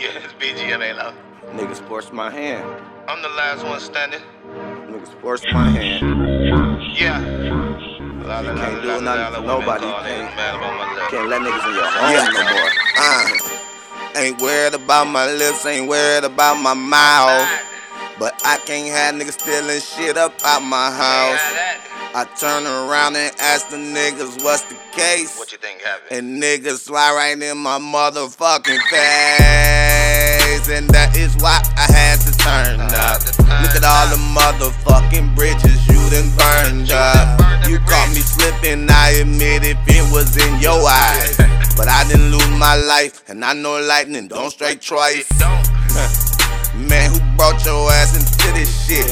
Yeah, it's BGM, Halo. Niggas forced my hand. I'm the last one standing. Niggas forced my hand. Yeah. You can't do nothing for nobody. Can't, can't let niggas in your home Yeah. no more. Uh, ain't worried about my lips, ain't worried about my mouth. But I can't have niggas stealing shit up out my house. I turn around and ask the niggas what's the case. What you think happened? And niggas fly right in my motherfucking face. And that is why I had to turn up. Look at all the motherfucking bridges you done burned up. You caught me slipping, I admit if it was in your eyes. But I didn't lose my life, and I know lightning don't strike twice. Man, who brought your ass into this shit?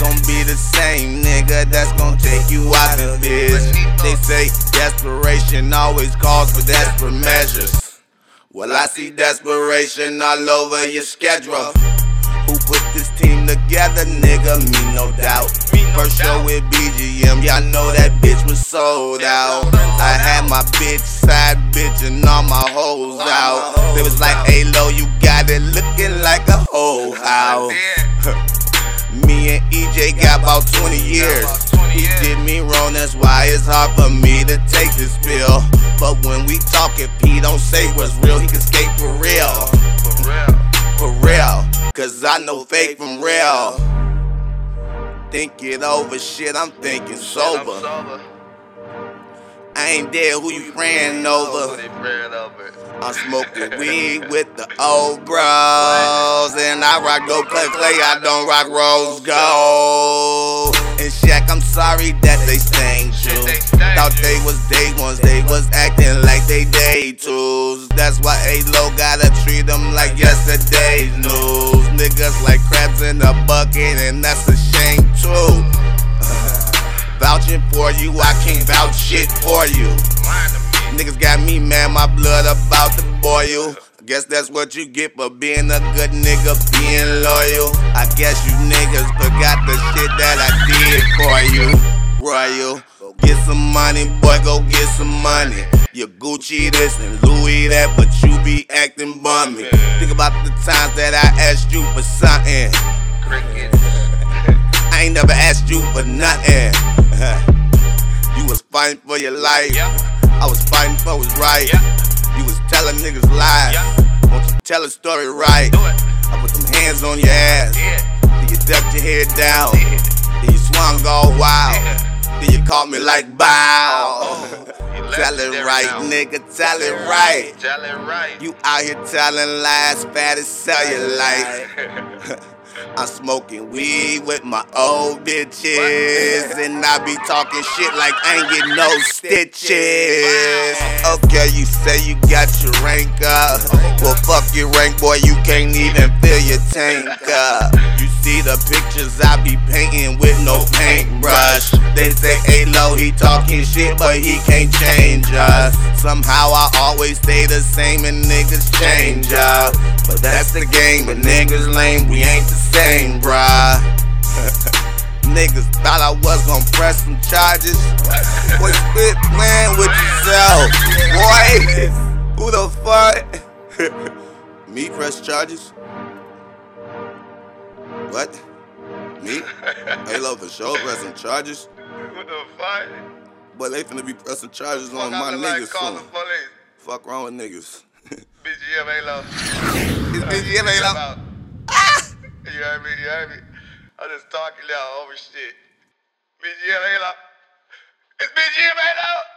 Gonna be the same nigga that's gonna take you out of this. They say desperation always calls for desperate measures. Well, I see desperation all over your schedule. Who put this team together, nigga? Me, no doubt. First show with BGM, y'all know that bitch was sold out. I had my bitch side bitch and all my hoes out. They was like, hey, low, you got it looking like a whole house. Me and EJ got about 20 years. He did me wrong, that's why it's hard for me to take this pill. But when we talk, if he don't say what's real, he can skate for real. For real. For real. Cause I know fake from real. Think it over, shit, I'm thinking sober. I ain't dead, who you praying over? over? I'm smoking weed with the old bros. And I rock gold clay, clay, I don't rock rose gold. And Shaq, I'm sorry that they. They staying Thought they was day ones, they was acting like they day twos. That's why A-Lo gotta treat them like yesterday's news. Niggas like crabs in a bucket, and that's a shame too. Vouching for you, I can't vouch shit for you. Lying to me. Niggas got me mad, my blood about to boil. Guess that's what you get for being a good nigga, being loyal. I guess you niggas forgot the shit that I did for you. Royal, get some money, boy, go get some money. You Gucci this and Louis that, but you be acting bummy. Think about the times that I asked you for something. I ain't never asked you for nothing. you was fighting for your life. Yeah. I was fighting for what's right. Yeah. You was telling niggas lies. Yeah. Won't you tell a story right? I put them hands on your ass. Yeah. Then you ducked your head down. Then you swung all wild. Then you caught me like bow. Oh, tell it right, now. nigga. Tell it right. Tell it right. You out here telling lies, fat as cellulite. I'm smoking weed with my old bitches. And I be talking shit like I ain't getting no stitches. Okay, you say you got your rank up. Well, fuck your rank, boy, you can't even fill your tank up. You see the pictures I be painting with no paintbrush. They say, hey, low, he talking shit, but he can't change us. Somehow I always stay the same and niggas change up. But that's the game, but niggas lame, we ain't the same, bruh. niggas thought I was gonna press some charges. Boy, quit playing with yourself. Boy, who the fuck? Me press charges? What? Me? Halo for sure pressing charges? what the fuck? But they finna be pressing charges on my like niggas soon. Fuck wrong with niggas. Bitch, yeah, ain't low. This bitch, yeah, ain't low. Ah! You heard me? You heard me? I'm just talking loud over shit. BGM yeah, ain't low. It's BGM yeah, ain't low.